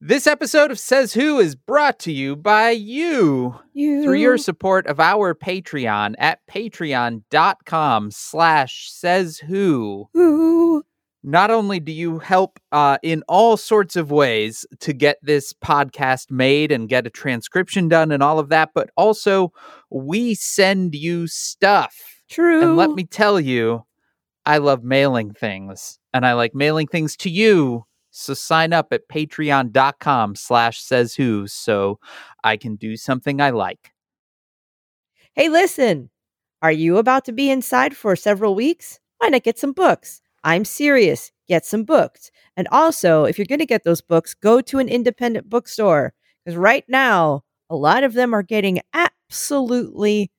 This episode of Says Who is brought to you by you, You. through your support of our Patreon at patreon.com slash says who. Who? Not only do you help uh, in all sorts of ways to get this podcast made and get a transcription done and all of that, but also we send you stuff. True. And let me tell you, I love mailing things and I like mailing things to you. So sign up at patreon.com slash says who so I can do something I like. Hey, listen. Are you about to be inside for several weeks? Why not get some books? I'm serious. Get some books. And also, if you're going to get those books, go to an independent bookstore because right now, a lot of them are getting absolutely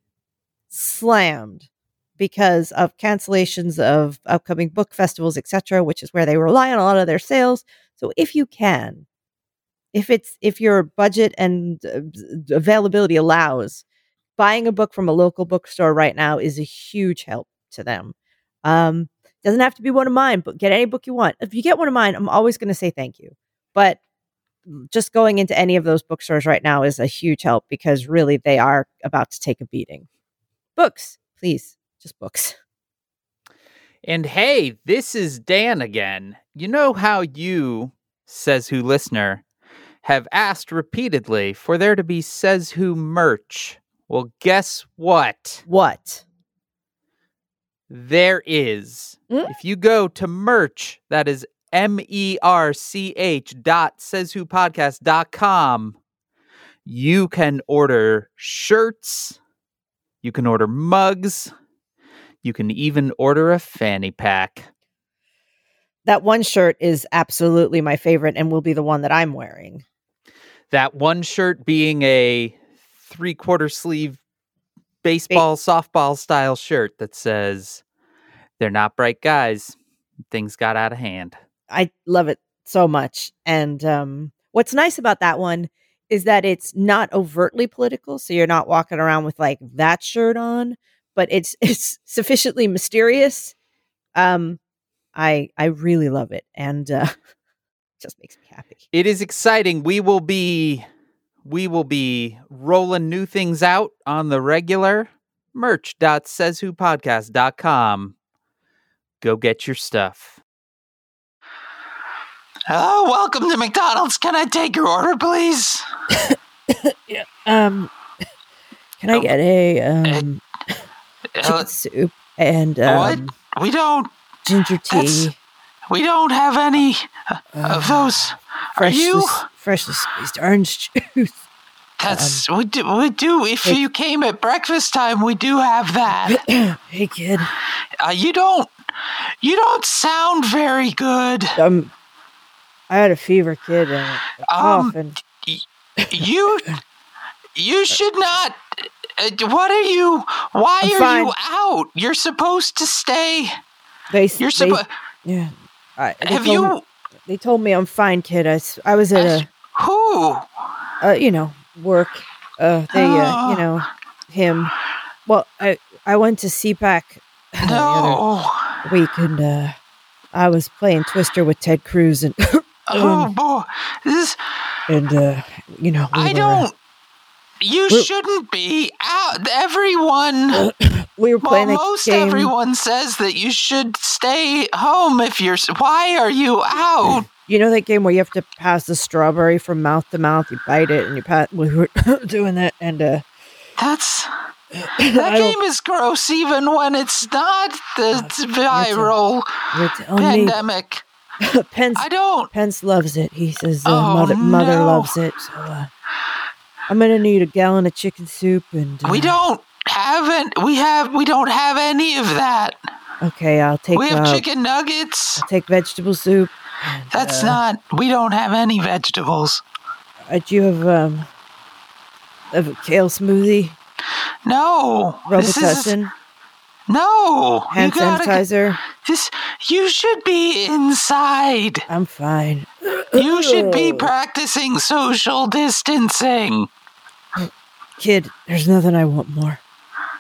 slammed because of cancellations of upcoming book festivals, etc., which is where they rely on a lot of their sales. So if you can, if it's if your budget and uh, availability allows, buying a book from a local bookstore right now is a huge help to them. Um, doesn't have to be one of mine, but get any book you want. If you get one of mine, I'm always going to say thank you. But just going into any of those bookstores right now is a huge help because really they are about to take a beating. Books, please, just books. And hey, this is Dan again. You know how you, says who listener, have asked repeatedly for there to be says who merch. Well, guess what? What? There is. Mm? If you go to merch, that is M E R C H dot says who podcast dot com, you can order shirts, you can order mugs, you can even order a fanny pack. That one shirt is absolutely my favorite and will be the one that I'm wearing. That one shirt being a three quarter sleeve baseball, softball style shirt that says, They're not bright guys. Things got out of hand. I love it so much. And um, what's nice about that one is that it's not overtly political, so you're not walking around with like that shirt on, but it's it's sufficiently mysterious. Um, I I really love it, and uh, just makes me happy. It is exciting. We will be we will be rolling new things out on the regular merch.sayswhopodcast.com. Go get your stuff. Hello, welcome to McDonald's. Can I take your order, please? yeah. Um, can I Oh, get a um Uh, soup and what? um, we don't. ginger tea? We don't have any uh, of those. freshly, you? freshly squeezed orange juice. That's we do. We do. If Hey. you came at breakfast time, we do have that. hey kid, Uh, you don't. You don't sound very good. um, I had a fever, kid, and a Um, cough, and You. You should not. Uh, what are you? Why I'm are fine. you out? You're supposed to stay. They. You're supposed. yeah. I, they Have told you? They told me I'm fine, kid. I, I was at Uh, Who? uh, you know, work. Uh, they, uh, you know, him. Well, I I went to CPAC the other week, and uh, I was playing Twister with Ted Cruz, and Oh Um, boy, this and uh, you know, we I were, don't. You We're- shouldn't be out. Everyone, we were well, playing a most game. everyone says that you should stay home if you're. Why are you out? You know that game where you have to pass the strawberry from mouth to mouth. You bite it, and you pass. We were doing that, and uh, That's that game is gross, even when it's not the viral you're telling me pandemic. Pence I don't. Pence loves it. He says uh, Oh, mother mother loves it. So uh, I'm gonna need a gallon of chicken soup, and uh, We don't haven't. We have. We don't have any of that. Okay, I'll take. We have uh, chicken nuggets. I'll take vegetable soup. and, That's uh, not. We don't have any vegetables. Uh, do you have um, a kale smoothie, No. Robitussin, no. hand you gotta. sanitizer? This. You should be inside. I'm fine. You should be practicing social distancing. Kid, there's nothing I want more.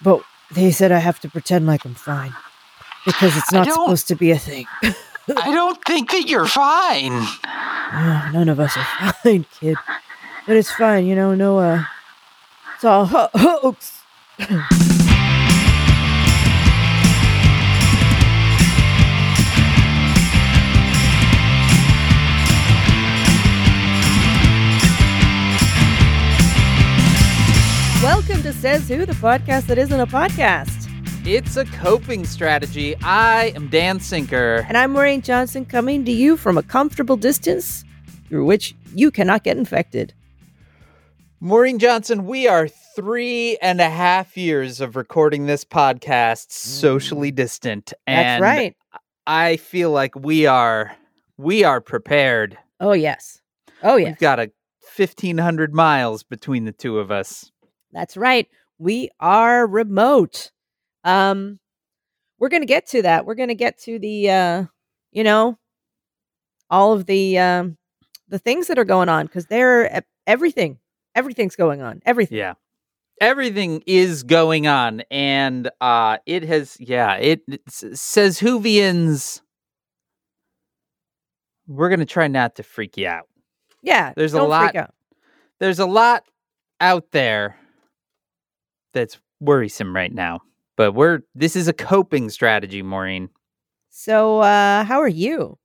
But they said I have to pretend like I'm fine because it's not supposed to be a thing. I don't think that you're fine. "Ah, none of us are fine, kid. But it's fine, you know. No, uh, it's all ho- hoax. Welcome to Says Who, the podcast that isn't a podcast. It's a coping strategy. I am Dan Sinker. And I'm Maureen Johnson coming to you from a comfortable distance through which you cannot get infected. Maureen Johnson, we are three and a half years of recording this podcast socially mm. distant. That's right. I feel like we are we are prepared. Oh, yes. Oh, yes. We've got a fifteen hundred miles between the two of us. That's right. We are remote. Um we're going to get to that. We're going to get to the uh you know all of the um the things that are going on cuz they're everything everything's going on. Everything. Yeah. Everything is going on and uh it has yeah, it, it says Whovians we're going to try not to freak you out. Yeah. There's a lot-. There's a lot out there that's worrisome right now. But we're this is a coping strategy, Maureen. So, uh how are you?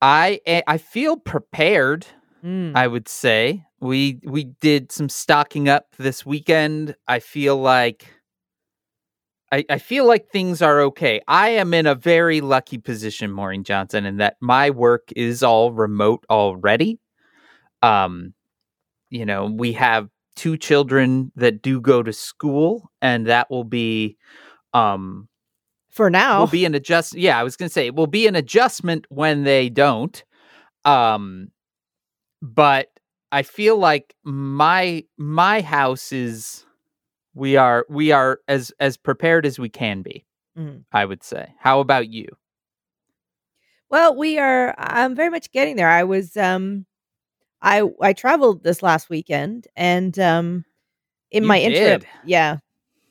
I eh, I feel prepared. Mm. I would say we we did some stocking up this weekend. I feel like I, I feel like things are okay. I am in a very lucky position, Maureen Johnson, in that my work is all remote already. Um, you know, we have two children that do go to school, and that will be um For now. will be an adjust. Yeah, I was gonna say it will be an adjustment when they don't. Um, but I feel like my my house is we are we are as as prepared as we can be. Mhm. I would say. How about you? Well, we are I'm very much getting there. I was um I I traveled this last weekend and um in You my interim did? yeah.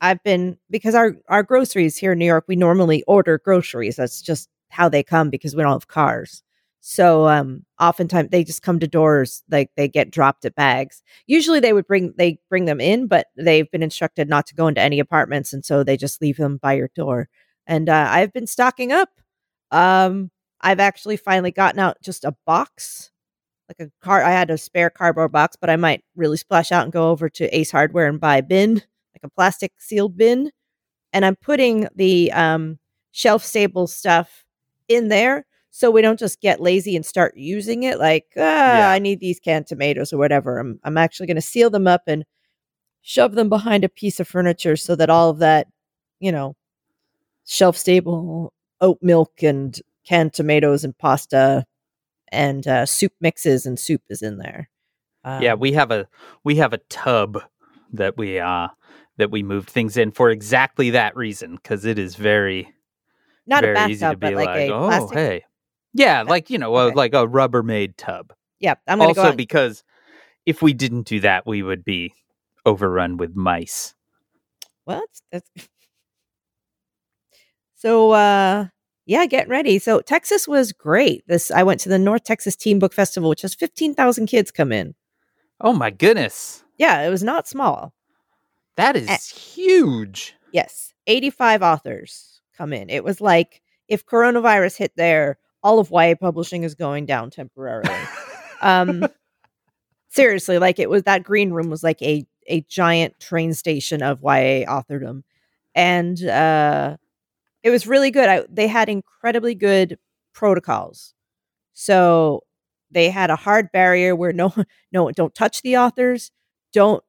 I've been because our our groceries here in New York, we normally order groceries. That's just how they come because we don't have cars. So um oftentimes they just come to doors like they get dropped at bags. Usually they would bring they bring them in, but they've been instructed not to go into any apartments and so they just leave them by your door. And uh, I've been stocking up. Um I've actually finally gotten out just a box, like a car. I had a spare cardboard box, but I might really splash out and go over to Ace Hardware and buy a bin, like a plastic sealed bin. And I'm putting the um, shelf stable stuff in there so we don't just get lazy and start using it. Like, ah, Yeah. I need these canned tomatoes or whatever. I'm, I'm actually going to seal them up and shove them behind a piece of furniture so that all of that, you know, shelf stable oat milk and canned tomatoes and pasta and uh, soup mixes and soup is in there. yeah, Um, we have a we have a tub that we uh that we moved things in for exactly that reason because it is very not a very easy to bathtub, be but like, a oh plastic. hey yeah like you know a, okay. like a Rubbermaid tub. Yeah, I'm gonna also go. Because if we didn't do that, we would be overrun with mice. What? That's so. uh Yeah, getting ready. So Texas was great. This I went to the North Texas Teen Book Festival, which has fifteen thousand kids come in. Oh my goodness, Yeah, it was not small. that is Eh. huge. Yes, eighty-five authors come in. It was like if coronavirus hit there, all of YA publishing is going down temporarily. um seriously like it was that green room was like a a giant train station of YA authordom and uh it was really good. I, they had incredibly good protocols. So they had a hard barrier where no no don't touch the authors. Don't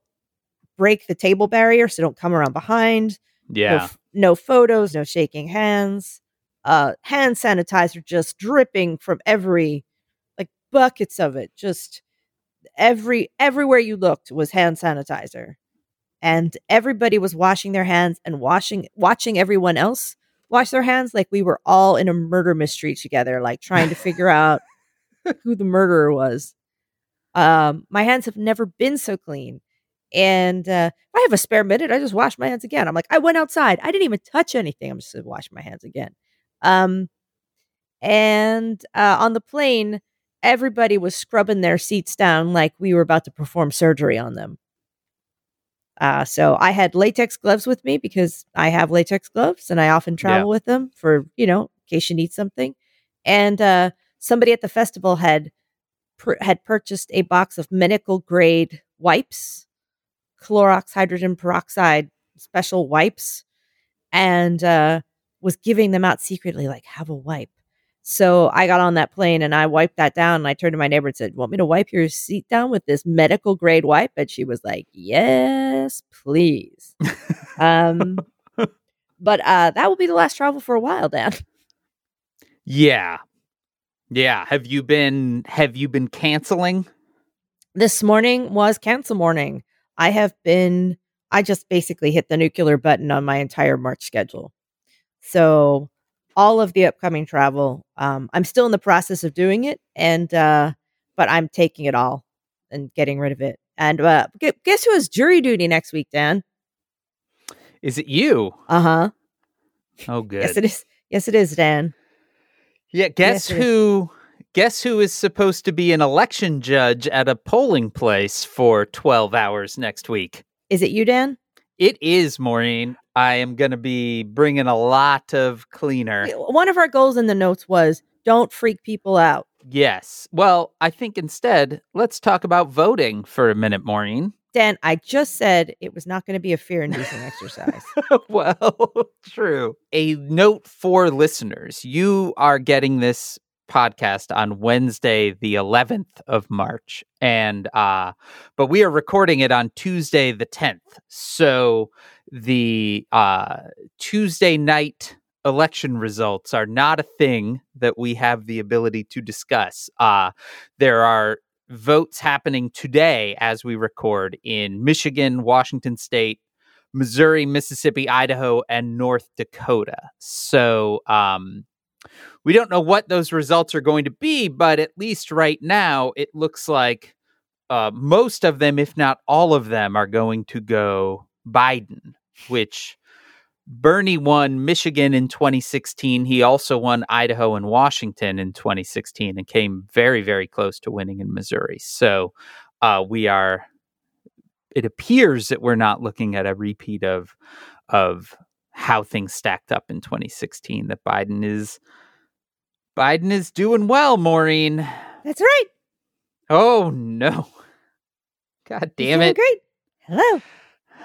break the table barrier so don't come around behind. No, yeah, f- no photos, no shaking hands. Uh, hand sanitizer just dripping from every, like buckets of it. Just every everywhere you looked was hand sanitizer, and everybody was washing their hands and washing watching everyone else wash their hands like we were all in a murder mystery together, like trying to figure out who the murderer was. Um, my hands have never been so clean. And uh, if I have a spare minute, I just wash my hands again. I'm like, I went outside. I didn't even touch anything. I'm just gonna wash my hands again. Um, and uh, on the plane, everybody was scrubbing their seats down like we were about to perform surgery on them. Uh, so I had latex gloves with me because I have latex gloves and I often travel with them for, you know, in case you need something. And uh, somebody at the festival had had purchased a box of medical grade wipes, Clorox hydrogen peroxide special wipes, and uh, was giving them out secretly, like, have a wipe. So I got on that plane and I wiped that down and I turned to my neighbor and said, Want me to wipe your seat down with this medical grade wipe? And she was like, Yes, please. um but uh that will be the last travel for a while, Dan. Yeah. Yeah. Have you been have you been canceling? This morning was cancel morning. I have been I just basically hit the nuclear button on my entire March schedule. So all of the upcoming travel. Um, I'm still in the process of doing it, and uh, but I'm taking it all and getting rid of it. And uh, guess who has jury duty next week, Dan? Is it you? Uh huh. Oh good. Yes, it is. Yes, it is, Dan. Yeah, guess Yes, who guess who is supposed to be an election judge at a polling place for 12 hours next week? Is it you, Dan? It is Maureen. I am going to be bringing a lot of cleaner. One of our goals in the notes was don't freak people out. Yes. Well, I think instead, let's talk about voting for a minute, Maureen. Dan, I just said it was not going to be a fear inducing exercise. well, true. A note for listeners you are getting this podcast on Wednesday, the 11th of March. And, uh, but we are recording it on Tuesday, the 10th. So the, uh, Tuesday night election results are not a thing that we have the ability to discuss. Uh, there are votes happening today as we record in Michigan, Washington State, Missouri, Mississippi, Idaho, and North Dakota. So um, we don't know what those results are going to be, but at least right now, it looks like uh, most of them, if not all of them, are going to go Biden, which Bernie won Michigan in 2016. He also won Idaho and Washington in 2016 and came very, very close to winning in Missouri. So uh, we are, it appears that we're not looking at a repeat of, of how things stacked up in 2016, that Biden is, Biden is doing well, Maureen. That's right. Oh no. God damn it. Great. Hello.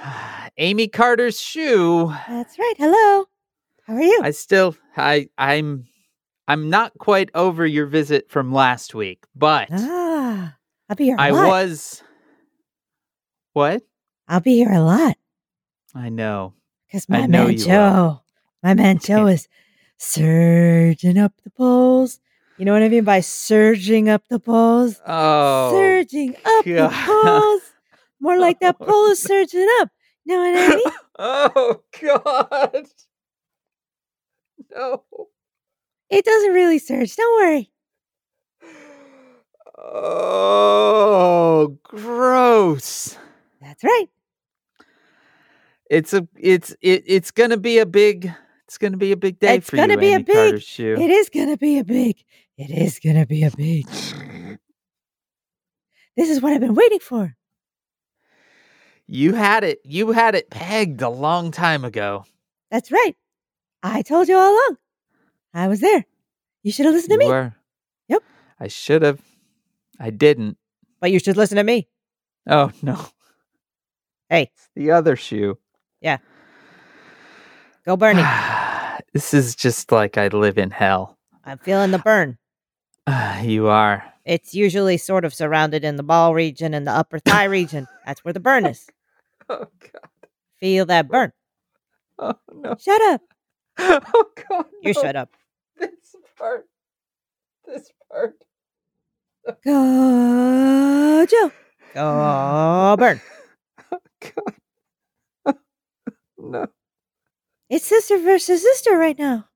Amy Carter's shoe. That's right. Hello. How are you? I still I I'm I'm not quite over your visit from last week, but ah, I'll be here a I lot. was What? I'll be here a lot I know. because my know man. Joe, my man Joe is surging up the polls. You know what I mean by surging up the polls? Oh. surging up the God. polls. More like that pole is surging up. Know what I mean? oh god. No. It doesn't really surge. Don't worry. Oh, gross. That's right. It's a it's it, it's going to be a big it's to be a big day It's for gonna you, be a big- shoe. It is gonna be a big. It is gonna be a big. This is what I've been waiting for. You had it. You had it pegged a long time ago. That's right. I told you all along. I was there. You should have listened to me. were. Yep. I should have. I didn't. But you should listen to me. Oh no. Hey. It's the other shoe. Yeah. Go Bernie. this is just like I live in hell. I'm feeling the burn. you are. It's usually sort of surrounded in the ball region and the upper thigh region. That's where the burn is. Oh god. Feel that burn. Oh no. Shut up. Oh god. You shut up. This part. This part. Go, Joe. Go, burn. Oh god. no. It's sister versus sister right now.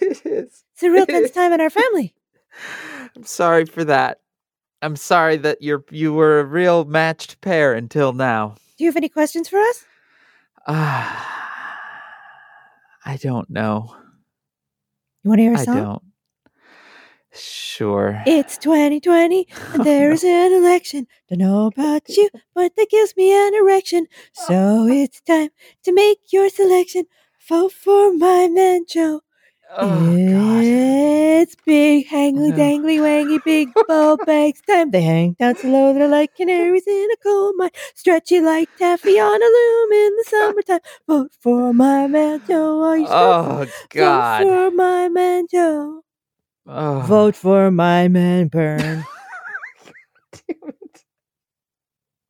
it is. It's a real tense time in our family. I'm sorry for that. I'm sorry that you're you were a real matched pair until now. Do you have any questions for us? Ah, I don't know. You want to hear a I song? don't. Sure. It's 2020 and there's an election. Don't know about you, but that gives me an erection. So it's time to make your selection. Vote for my man Joe. Oh, God. It's big, hangly, dangly, wangy, big ball bags time. They hang down so low they're like canaries in a coal mine. Stretchy like taffy on a loom in the summertime. Vote for my man Joe. Are you Oh, Vote God. for my man Joe. Oh. Vote for my man Burn.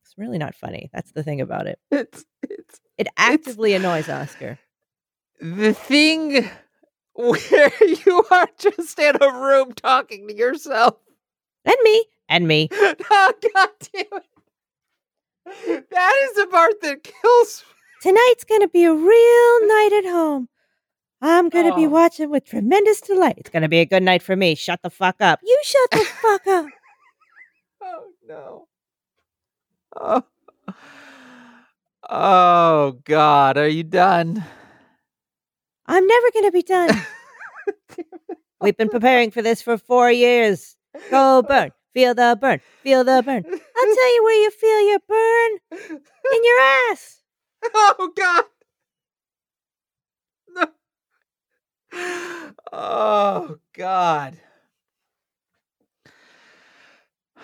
It's really not funny. That's the thing about it. It's, it's It actively annoys Oscar. the thing where you are just in a room talking to yourself. And me. And me. Oh, God damn it. That is the part that kills me. Tonight's going to be a real night at home. I'm going to be Oh. watching with tremendous delight. It's going to be a good night for me. Shut the fuck up. You shut the fuck up. Oh, no. Oh. Oh, God. Are you done? I'm never going to be done. We've been preparing for this for four years. Go burn. Feel the burn. Feel the burn. I'll tell you where you feel your burn in your ass. Oh God. No. Oh God.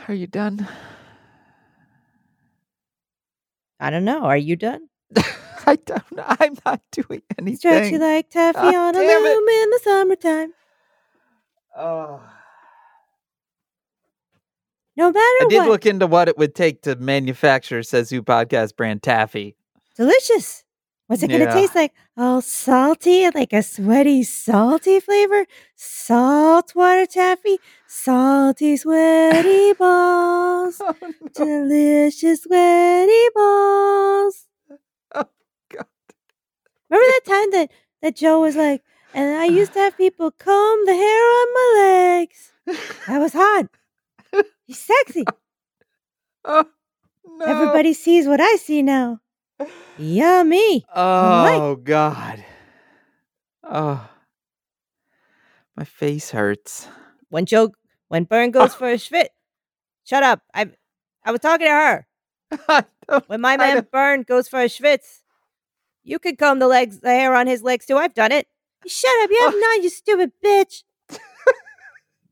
Are you done? I don't know. Are you done? I don't I'm not doing anything. Stretch you like taffy on a damn it. in the summertime. oh. No matter I did what, look into what it would take to manufacture Says Who podcast brand taffy. delicious. What's it gonna Yeah. taste like? All salty, like a sweaty, salty flavor. Saltwater taffy, salty, sweaty oh, balls. Oh, no. Delicious, sweaty balls. Oh. Remember that time that that Joe was like, and I used to have people comb the hair on my legs. That was hot. He's sexy. Oh, no. Everybody sees what I see now. Yummy. Oh God. Oh. My face hurts. When Joe, when Byrne goes for a schwit, shut up. I, I was talking to her. When my man don't- goes for a schwitz, you could comb the legs, the hair on his legs too. I've done it. Shut up. You have Oh. not, you stupid bitch.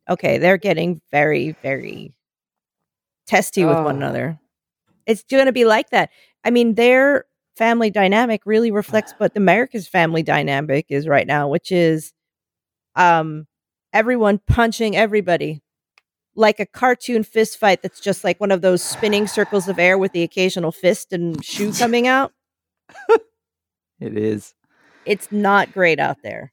okay, they're getting very, very testy with one Oh. another. It's going to be like that. I mean, their family dynamic really reflects what America's family dynamic is right now, which is um everyone punching everybody like a cartoon fist fight that's just like one of those spinning circles of air with the occasional fist and shoe coming out. It is. It's not great out there.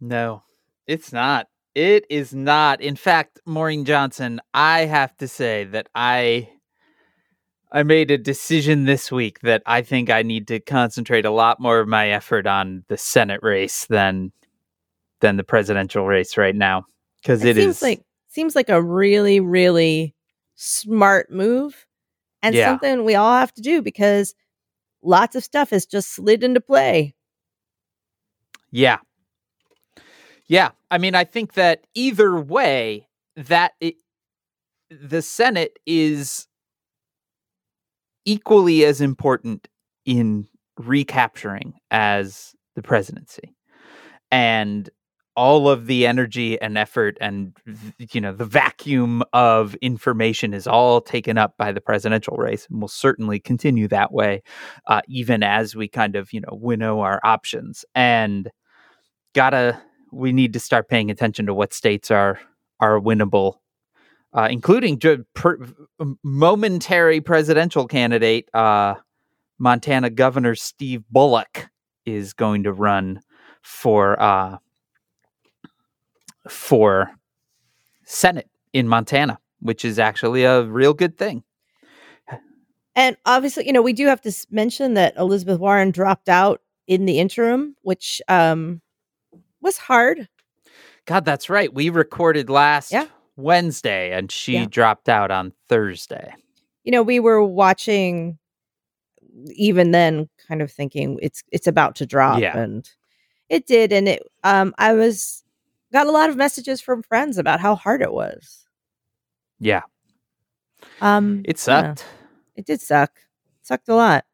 No, it's not. It is not. In fact, Maureen Johnson, I have to say that I I made a decision this week that I think I need to concentrate a lot more of my effort on the Senate race than than the presidential race right now because It it seems is like seems like a really really smart move and Yeah. something we all have to do because lots of stuff has just slid into play. Yeah. Yeah. I mean, I think that either way, that it, the Senate is equally as important in recapturing as the presidency. And all of the energy and effort and you know the vacuum of information is all taken up by the presidential race and will certainly continue that way uh, even as we kind of you know winnow our options. And gotta we need to start paying attention to what states are are winnable uh, including per, momentary presidential candidate uh, montana governor steve bullock is going to run for uh, for senate in montana which is actually a real good thing And obviously, you know, we do have to mention that Elizabeth Warren dropped out in the interim, which um was hard. god that's right we recorded last Yeah. wednesday and she Yeah. dropped out on thursday You know, we were watching even then kind of thinking it's it's about to drop Yeah. and it did and it um I was got a lot of messages from friends about how hard it was. Yeah, Um, it sucked. it did suck. sucked a lot.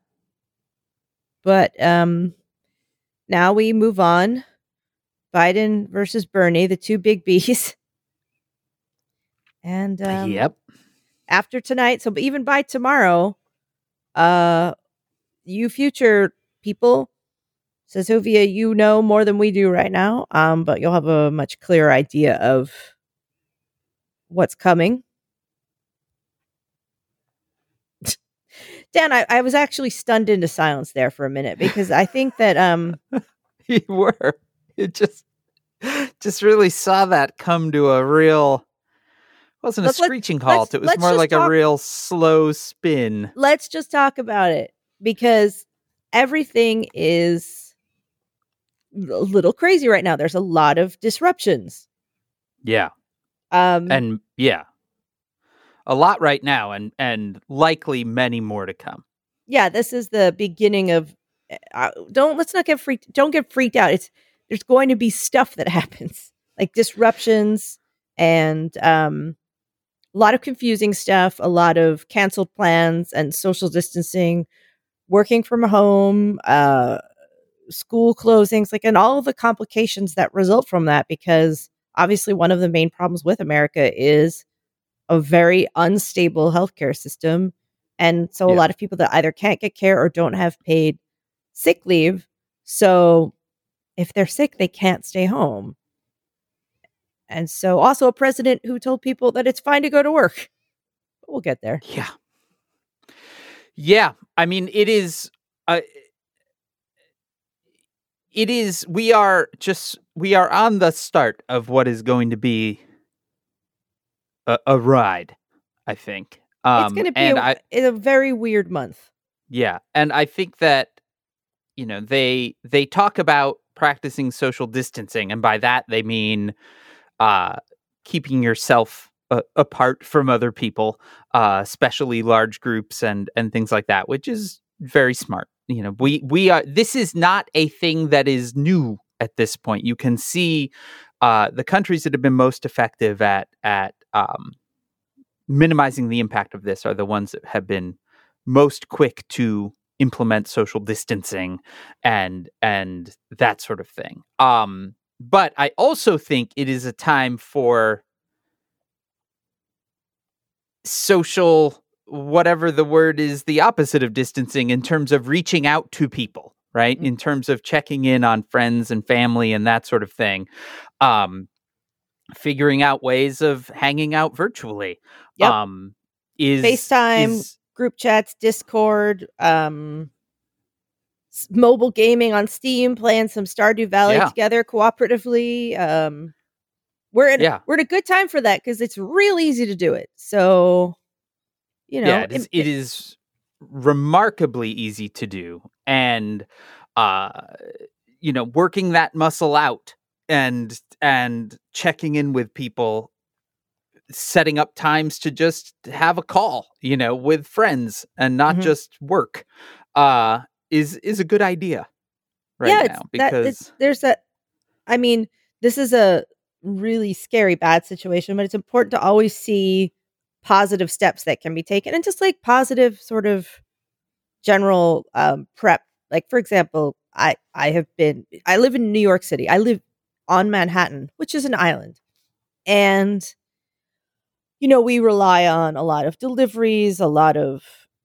But um, now we move on. Biden versus Bernie, the two big B's. And um, yep. after tonight, so even by tomorrow, uh, you future people, says Sophia, you know more than we do right now. Um, but you'll have a much clearer idea of what's coming. Dan, I, I was actually stunned into silence there for a minute because I think that um you were. It just just really saw that come to a real wasn't a screeching halt. It was more like talk- a real slow spin. let's just talk about it because everything is a little crazy right now. There's a lot of disruptions. Yeah. Um And yeah. A lot right now and and likely many more to come. yeah, this is the beginning of uh, don't let's not get freaked don't get freaked out. It's there's going to be stuff that happens like disruptions and um a lot of confusing stuff, a lot of canceled plans and social distancing, working from home, uh school closings, like and all of the complications that result from that because obviously one of the main problems with America is a very unstable healthcare system and so a lot of people that either can't get care or don't have paid sick leave. So if they're sick, they can't stay home. And so also a president who told people that it's fine to go to work. We'll get there. Yeah. Yeah. I mean, it is. Uh, it is. We are just. We are on the start of what is going to be a, a ride. I think. Um, it's going to be a, I, a very weird month. Yeah, and I think that you know they they talk about practicing social distancing, and by that they mean uh, keeping yourself uh, apart from other people, uh, especially large groups and and things like that, which is very smart. You know, we we are. This is not a thing that is new at this point. You can see uh, the countries that have been most effective at at um, minimizing the impact of this are the ones that have been most quick to implement social distancing and and that sort of thing. Um, but I also think it is a time for social whatever the word is the opposite of distancing in terms of reaching out to people right Mhm. in terms of checking in on friends and family and that sort of thing um figuring out ways of hanging out virtually Yep. um is FaceTime, is- Group chats, Discord, um, mobile gaming on Steam, playing some Stardew Valley Yeah. together cooperatively. Um, we're in Yeah. we're in a good time for that because it's real easy to do it. So, you know, yeah, it is, it is remarkably easy to do, and uh, you know, working that muscle out and and checking in with people, setting up times to just have a call, you know, with friends and not Mhm. just work, uh, is is a good idea right yeah, now that, because it's, there's that. I mean, this is a really scary, bad situation, but it's important to always see positive steps that can be taken and just like positive sort of general um, prep. Like, for example, I I have been I live in New York City. I live on Manhattan, which is an island, and you know we rely on a lot of deliveries, a lot of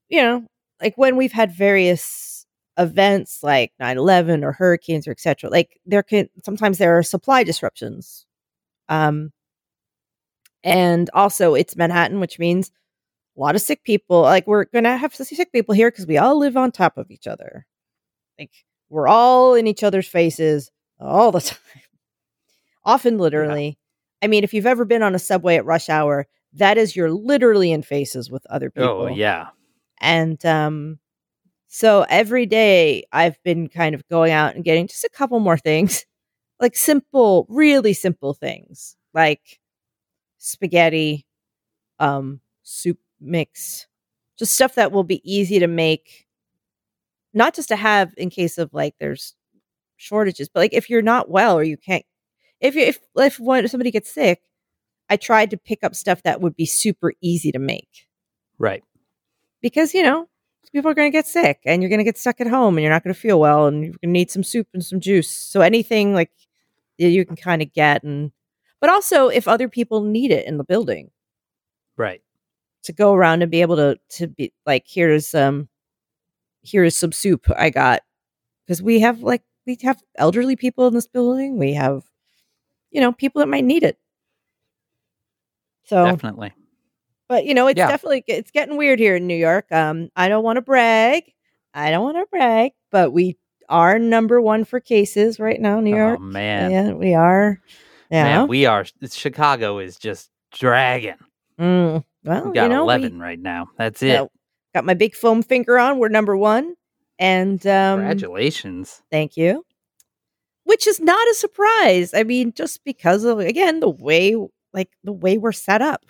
you know like when we've had various events like 9-11 or hurricanes or etc like there can sometimes there are supply disruptions um and also it's manhattan which means a lot of sick people like we're gonna have sick people here because we all live on top of each other. Like we're all in each other's faces all the time. Often literally. I mean if you've ever been on a subway at rush hour that is you're literally in faces with other people. oh yeah, and um so every day I've been kind of going out and getting just a couple more things. Like simple, really simple things. Like spaghetti, um soup mix, just stuff that will be easy to make not just to have in case of like there's shortages, but like if you're not well or you can't if you, if if one, somebody gets sick, I tried to pick up stuff that would be super easy to make Right. because you know people are going to get sick and you're going to get stuck at home and you're not going to feel well and you're going to need some soup and some juice. So anything like you can kind of get and but also if other people need it in the building Right. to go around and be able to to be like here's um here's some soup I got because we have like we have elderly people in this building. We have you know people that might need it. So Definitely. but you know, it's Yeah. definitely it's getting weird here in New York. Um, I don't want to brag. I don't want to brag, but we are number one for cases right now, New York. Oh man. Yeah, we are. Yeah. Man, we are Chicago is just dragging. Mm. Well, We got you know, we- 11 right now. That's it. yeah, got my big foam finger on. We're number one, and um, Congratulations. thank you. Which is not a surprise. I mean, just because of again the way, like the way we're set up.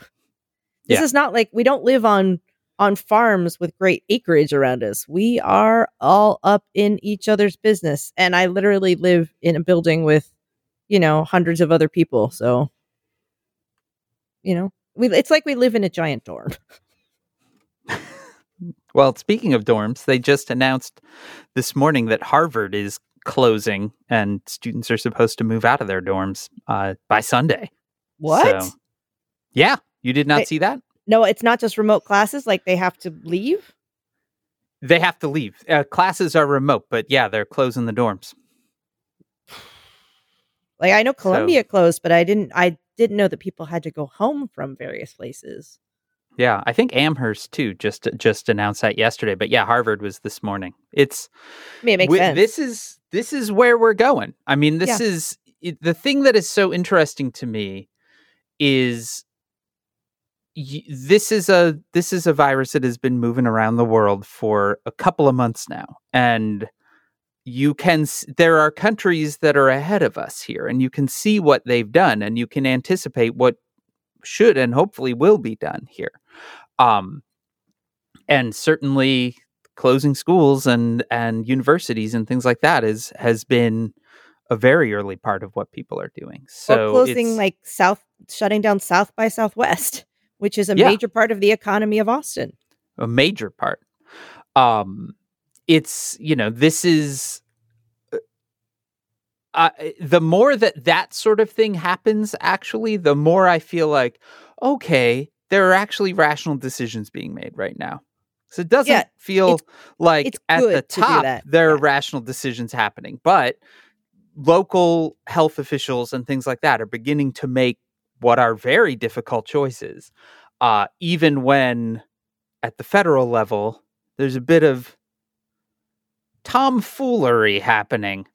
This Yeah. is not like we don't live on on farms with great acreage around us. We are all up in each other's business, and I literally live in a building with, you know, hundreds of other people. So, you know, we it's like we live in a giant dorm. Well, speaking of dorms, they just announced this morning that Harvard is closing and students are supposed to move out of their dorms uh, by Sunday. What? So- Yeah. You did not Wait. see that? no, it's not just remote classes. Like they have to leave. They have to leave. Uh, classes are remote, but yeah, they're closing the dorms. Like I know Columbia closed, but I didn't. I didn't know that people had to go home from various places. Yeah, I think Amherst too just just announced that yesterday. But yeah, Harvard was this morning. It's I mean, it makes wi- sense. this is this is where we're going. I mean, this Yeah. is it, the thing that is so interesting to me is y- this is a this is a virus that has been moving around the world for a couple of months now, and you can there are countries that are ahead of us here, and you can see what they've done, and you can anticipate what should and hopefully will be done here. Um, and certainly closing schools and and universities and things like that is has been a very early part of what people are doing. So or closing like South, shutting down South by Southwest, which is a Yeah. major part of the economy of Austin. a major part. Um, it's you know this is uh, the more that that sort of thing happens, actually, the more I feel like okay, there are actually rational decisions being made right now. So it doesn't Yeah, feel like it's at the good to top there are yeah. rational decisions happening, but local health officials and things like that are beginning to make what are very difficult choices, uh, even when at the federal level there's a bit of tomfoolery happening.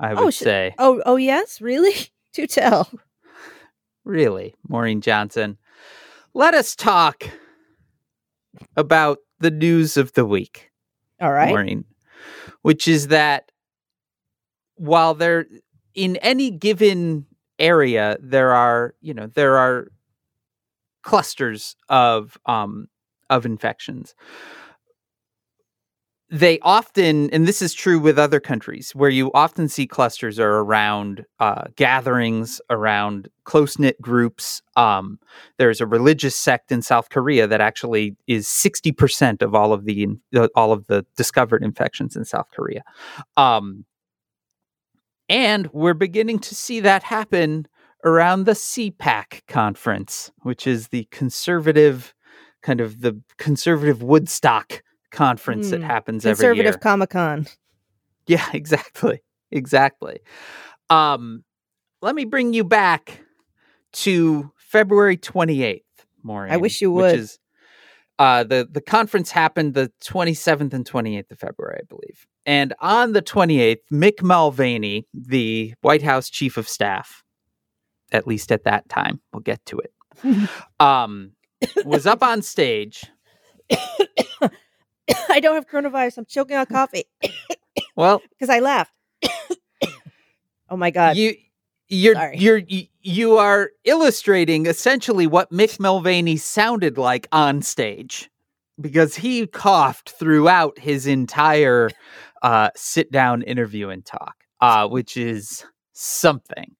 I would Oh, sh- say, Oh, oh yes, really? To tell. really, Maureen Johnson. Let us talk about the news of the week. All right. Maureen, which is that while there in any given area there are you know there are clusters of um of infections they often and this is true with other countries where you often see clusters are around uh, gatherings around close-knit groups. Um, there's a religious sect in south korea that actually is 60% of all of the all of the discovered infections in south korea. Um, and we're beginning to see that happen around the cpac conference which is the conservative kind of the conservative woodstock conference that Hmm. happens every year Conservative Comic Con. yeah, exactly. Exactly. Um, let me bring you back to February 28th, Maureen. I wish you Which would. is uh the the conference happened the 27th and 28th of February, I believe. And on the 28th, Mick Mulvaney, the White House chief of staff, at least at that time, we'll get to it. um was up on stage. I don't have coronavirus. I'm choking on coffee Well, because I laughed. oh my god. you you're Sorry. you're you, are illustrating essentially what Mick Mulvaney sounded like on stage because he coughed throughout his entire uh, sit down interview and talk, uh, which is something.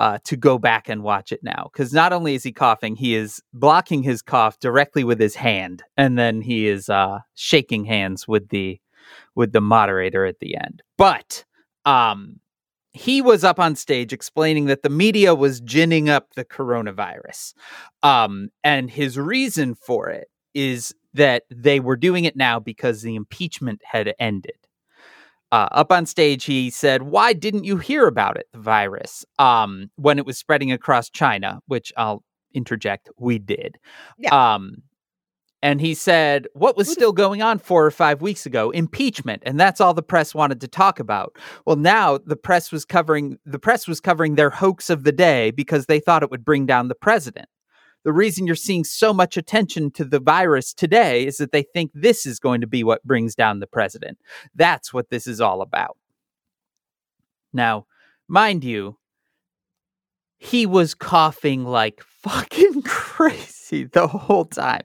Uh, to go back and watch it now because not only is he coughing, he is blocking his cough directly with his hand, and then he is uh, shaking hands with the with the moderator at the end. But um, he was up on stage explaining that the media was ginning up the coronavirus, um, and his reason for it is that they were doing it now because the impeachment had ended. Uh, up on stage, he said, "Why didn't you hear about it, the virus, um, when it was spreading across China?" Which I'll interject, we did. Yeah. Um, and he said, "What was still going on four or five weeks ago? Impeachment, and that's all the press wanted to talk about." Well, now the press was covering the press was covering their hoax of the day because they thought it would bring down the president. The reason you're seeing so much attention to the virus today is that they think this is going to be what brings down the president. That's what this is all about. Now, mind you, he was coughing like fucking crazy the whole time.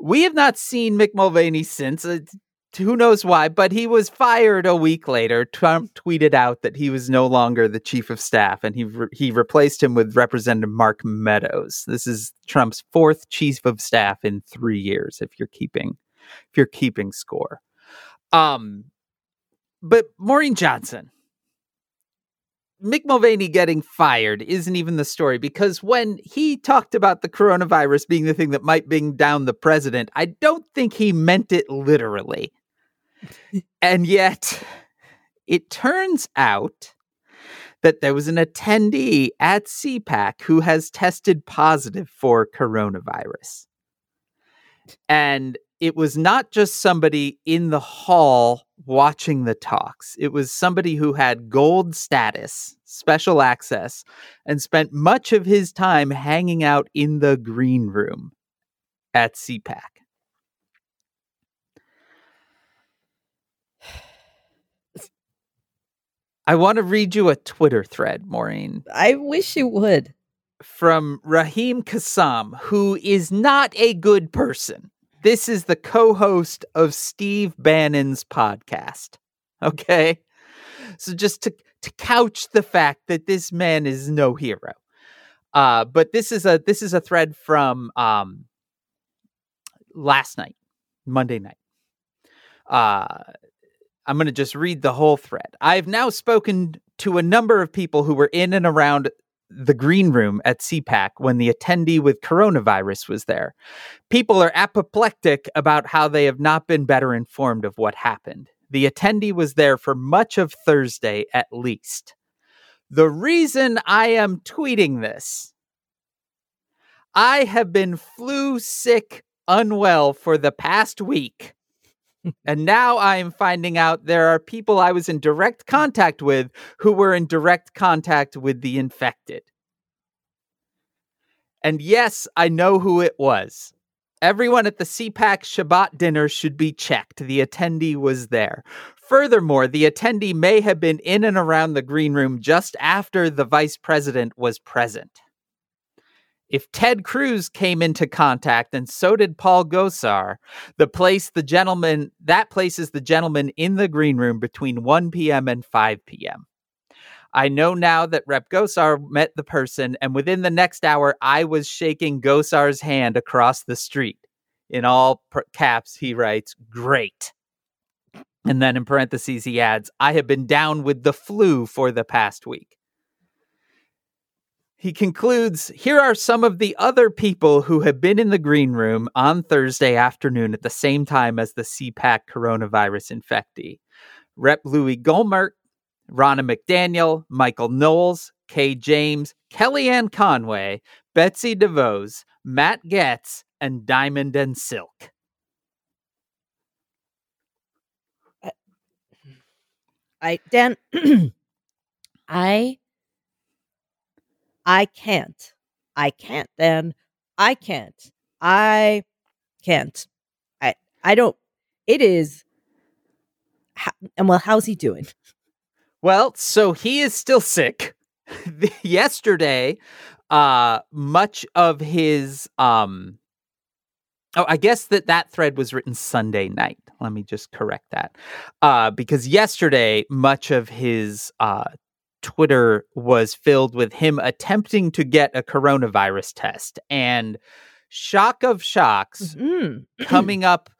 We have not seen Mick Mulvaney since. Uh, who knows why, but he was fired a week later. Trump tweeted out that he was no longer the chief of staff and he re- he replaced him with Representative Mark Meadows. This is Trump's fourth chief of staff in 3 years if you're keeping if you're keeping score. Um but Maureen Johnson Mick Mulvaney getting fired isn't even the story because when he talked about the coronavirus being the thing that might bring down the president, I don't think he meant it literally. And yet, it turns out that there was an attendee at CPAC who has tested positive for coronavirus. And it was not just somebody in the hall watching the talks. It was somebody who had gold status, special access, and spent much of his time hanging out in the green room at CPAC. I want to read you a Twitter thread, Maureen I wish you would. from Raheem Kassam, who is not a good person. This is the co host of Steve Bannon's podcast. Okay. So just to, to couch the fact that this man is no hero. Uh, but this is a this is a thread from um last night, Monday night. Uh I'm going to just read the whole thread. I've now spoken to a number of people who were in and around the green room at CPAC when the attendee with coronavirus was there. People are apoplectic about how they have not been better informed of what happened. The attendee was there for much of Thursday at least. The reason I am tweeting this I have been flu sick, unwell for the past week. And now I am finding out there are people I was in direct contact with who were in direct contact with the infected. And yes, I know who it was. Everyone at the CPAC Shabbat dinner should be checked. The attendee was there. Furthermore, the attendee may have been in and around the green room just after the vice president was present. If Ted Cruz came into contact and so did Paul Gosar, the place the gentleman that places the gentleman in the green room between 1 p.m. and 5 p.m. I know now that Rep Gosar met the person, and within the next hour, I was shaking Gosar's hand across the street. In all caps, he writes, Great. And then in parentheses, he adds, I have been down with the flu for the past week. He concludes Here are some of the other people who have been in the green room on Thursday afternoon at the same time as the CPAC coronavirus infectee Rep. Louie Gohmert, Ronna McDaniel, Michael Knowles, Kay James, Kellyanne Conway, Betsy DeVos, Matt Gaetz, and Diamond and Silk. I Dan I I can't. I can't, Dan. I can't. I can't. I I don't it is and well, how's he doing? Well, so he is still sick. Yesterday, uh much of his um Oh, I guess that that thread was written Sunday night. Let me just correct that. Uh because yesterday much of his uh Twitter was filled with him attempting to get a coronavirus test. And shock of shocks, Mm. coming up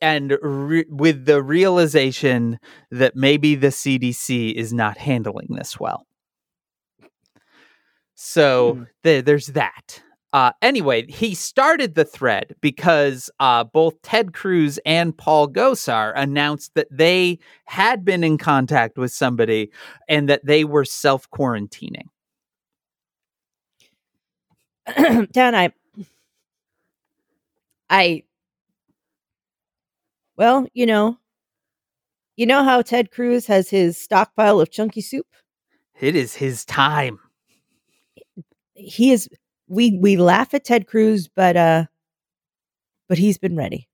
and re- with the realization that maybe the CDC is not handling this well. So Hmm. th- there's that. Uh, anyway, he started the thread because uh, both Ted Cruz and Paul Gosar announced that they had been in contact with somebody and that they were self quarantining. Dan, I, I, well, you know, you know how Ted Cruz has his stockpile of chunky soup. It is his time. He is. We we laugh at Ted Cruz, but uh, but he's been ready.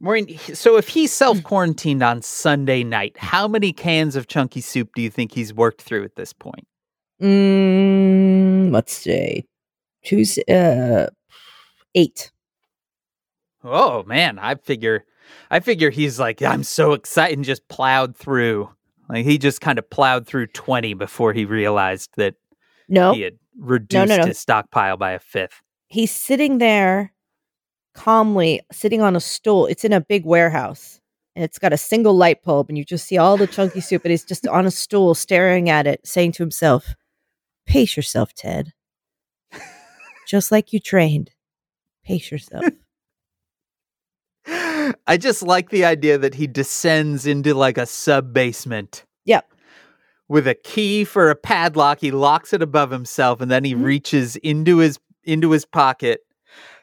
Maureen, so if he's self quarantined on Sunday night, how many cans of chunky soup do you think he's worked through at this point? Mm, let's see, Tuesday, uh, eight. Oh man, I figure, I figure he's like, I'm so excited and just plowed through. Like he just kind of plowed through twenty before he realized that No, he had reduced no. his stockpile by a fifth. he's sitting there calmly sitting on a stool it's in a big warehouse and it's got a single light bulb and you just see all the chunky soup and he's just on a stool staring at it saying to himself pace yourself ted just like you trained pace yourself I just like the idea that he descends into like a sub basement. Yep. With a key for a padlock, he locks it above himself, and then he Mhm. reaches into his into his pocket,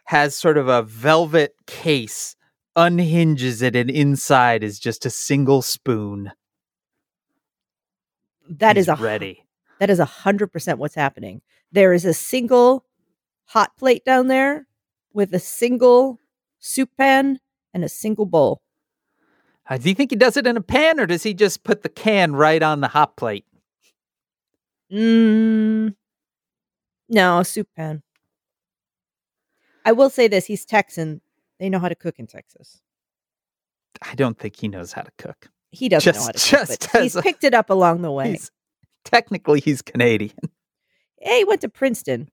has sort of a velvet case, unhinges it, and inside is just a single spoon. That is He's a ready. that is a hundred percent what's happening there is a single hot plate down there with a single soup pan and a single bowl do you think he does it in a pan, or does he just put the can right on the hot plate? Mm, no, a soup pan. I will say this: he's Texan. They know how to cook in Texas. I don't think he knows how to cook. He doesn't know how to Just- cook, but he's a- picked it up along the way. He's technically he's Canadian. Hey, he went to Princeton.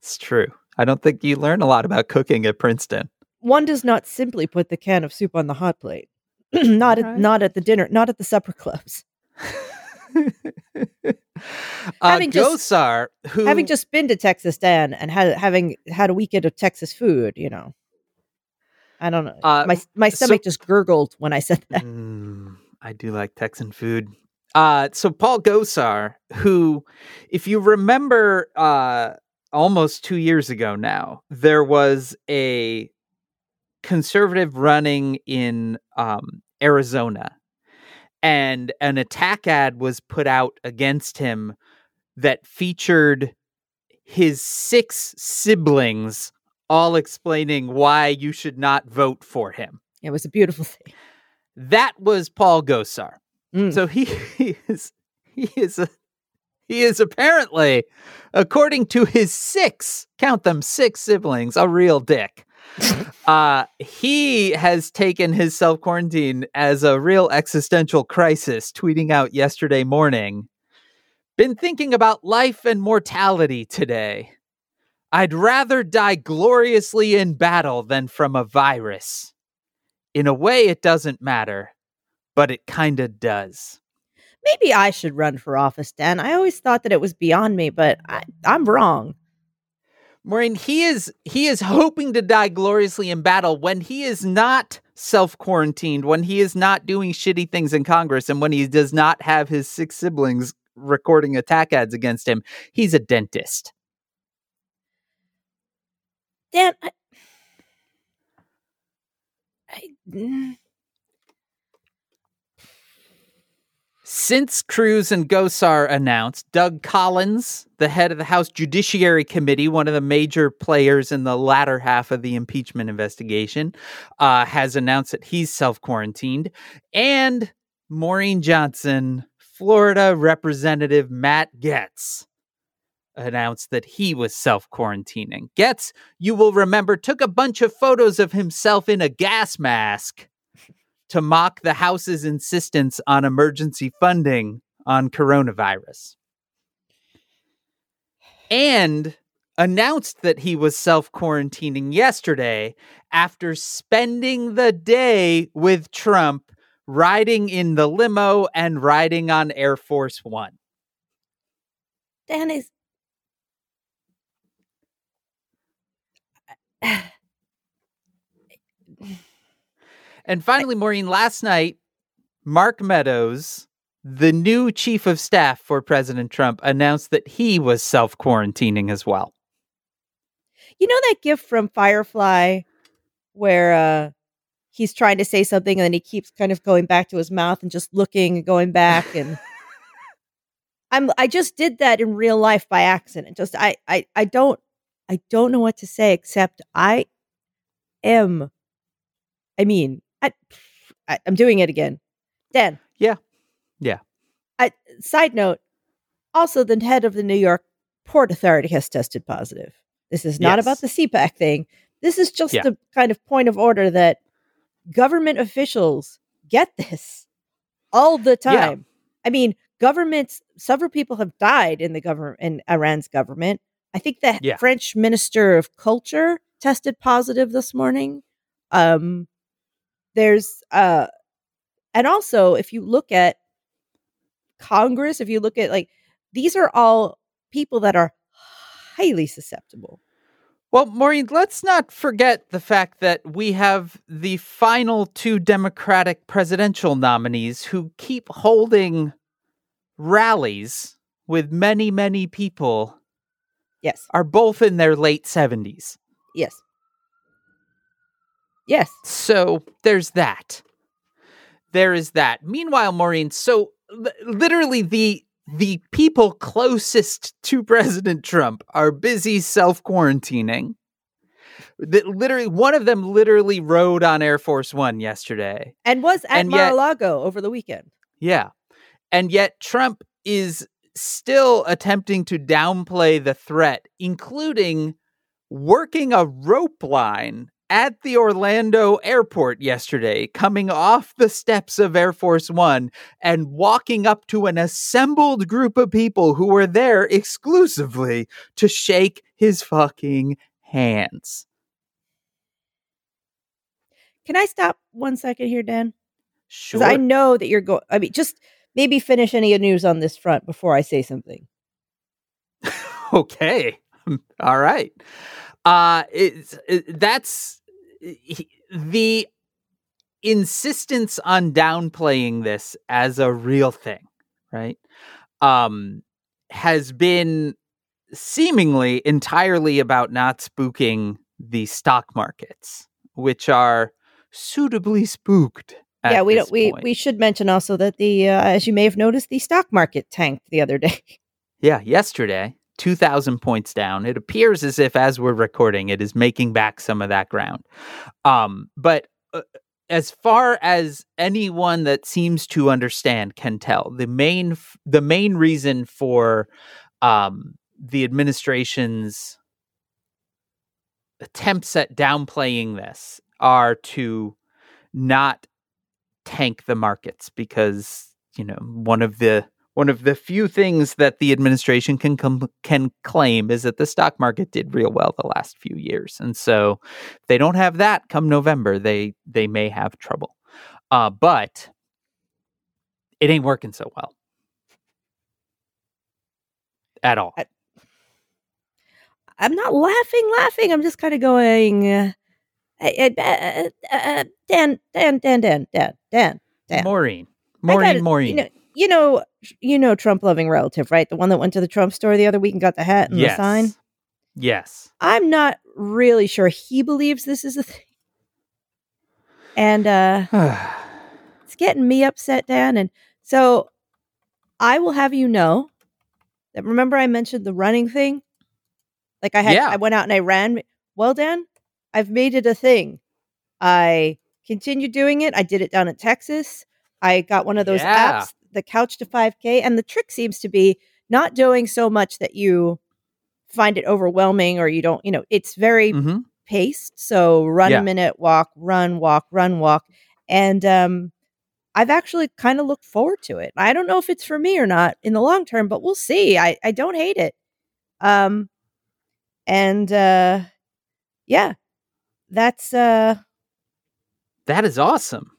It's true. I don't think you learn a lot about cooking at Princeton. One does not simply put the can of soup on the hot plate. not at not at the dinner, not at the supper clubs. uh, Having just- Gosar, who Having just been to Texas, Dan, and had, having had a weekend of Texas food, you know, I don't know. Uh, my my so- stomach just gurgled when I said that. Mm, I do like Texan food. Uh, so Paul Gosar, who, if you remember, uh, almost two years ago now, there was a conservative running in um, Arizona, and an attack ad was put out against him that featured his six siblings all explaining why you should not vote for him. It was a beautiful thing. That was Paul Gosar. Mm. So he, he is he is a he is apparently, according to his six, count them six siblings, a real dick. uh he has taken his self quarantine as a real existential crisis, tweeting out yesterday morning. Been thinking about life and mortality today. I'd rather die gloriously in battle than from a virus. In a way, it doesn't matter, but it kinda does. Maybe I should run for office, Dan. I always thought that it was beyond me, but I, I'm wrong. Maureen, he is he is hoping to die gloriously in battle when he is not self quarantined, when he is not doing shitty things in Congress, and when he does not have his six siblings recording attack ads against him. He's a dentist. Dan, I, I, mm, Since Cruz and Gosar announced, Doug Collins, the head of the House Judiciary Committee, one of the major players in the latter half of the impeachment investigation, uh, has announced that he's self quarantined. And Maureen Johnson, Florida Representative Matt Gaetz, announced that he was self quarantining. Gaetz, you will remember, took a bunch of photos of himself in a gas mask to mock the House's insistence on emergency funding on coronavirus. And announced that he was self quarantining yesterday after spending the day with Trump riding in the limo and riding on Air Force One. Dan is. And finally, Maureen, last night, Mark Meadows, the new chief of staff for President Trump, announced that he was self quarantining as well. You know that gift from Firefly where uh he's trying to say something and then he keeps kind of going back to his mouth and just looking and going back and I'm I just did that in real life by accident. Just I I I don't I don't know what to say except I am I mean, I, I I'm doing it again. Dan. Yeah. Yeah. I side note, also the head of the New York Port Authority has tested positive. This is not about the CPAC thing. This is just Yeah. the kind of point of order that government officials get this all the Yeah. time. I mean, governments, several people have died in the government in Iran's government. I think the Yeah. French Minister of Culture tested positive this morning. Um there's uh and also if you look at Congress, if you look at like these are all people that are highly susceptible. Well, Maureen, let's not forget the fact that we have the final two Democratic presidential nominees who keep holding rallies with many, many people Yes. are both in their late 70s. Yes. Yes. So there's that. There is that. Meanwhile, Maureen, so li- literally the the people closest to President Trump are busy self quarantining. That literally one of them literally rode on Air Force One yesterday. And was at And yet- Mar-a-Lago over the weekend. Yeah. And yet Trump is still attempting to downplay the threat, including working a rope line at the Orlando airport yesterday, coming off the steps of Air Force One and walking up to an assembled group of people who were there exclusively to shake his fucking hands. Can I stop one second here, Dan? Sure. I know that you're going. I mean, just maybe finish any news on this front before I say something. okay all right uh it's it, that's he- the insistence on downplaying this as a real thing right um has been seemingly entirely about not spooking the stock markets which are suitably spooked yeah, we don't. We point. we should mention also that the uh, as you may have noticed, the stock market tanked the other day. Yeah, yesterday, 2,000 points down. It appears as if, as we're recording, it is making back some of that ground. Um, but uh, as far as anyone that seems to understand can tell, the main f- the main reason for um, the administration's attempts at downplaying this are to not tank the markets because you know one of the one of the few things that the administration can com- can claim is that the stock market did real well the last few years and so if they don't have that come november they they may have trouble uh but it ain't working so well at all I- I'm not laughing, laughing. I'm just kind of going. Uh, uh, uh, uh, Dan, Dan, Dan, Dan, Dan, Dan, Dan. maureen maureen gotta- maureen You know, you know, you know, Trump loving relative, right? The one that went to the Trump store the other week and got the hat and yes the sign. yes I'm not really sure he believes this is a thing, and uh, it's getting me upset, Dan. And so, I will have you know that. Remember, I mentioned the running thing. Like I had, Yeah. I went out and I ran. Well, Dan, I've made it a thing. I continued doing it. I did it down in Texas. I got one of those Yeah. apps, the Couch to 5K, and the trick seems to be not doing so much that you find it overwhelming or you don't, you know, it's very hmm paced. So run Yeah. a minute, walk, run, walk, run, walk. And um I've actually kind of looked forward to it. I don't know if it's for me or not in the long term, but we'll see. I, I don't hate it. Um, and uh, yeah, that's uh, That is awesome.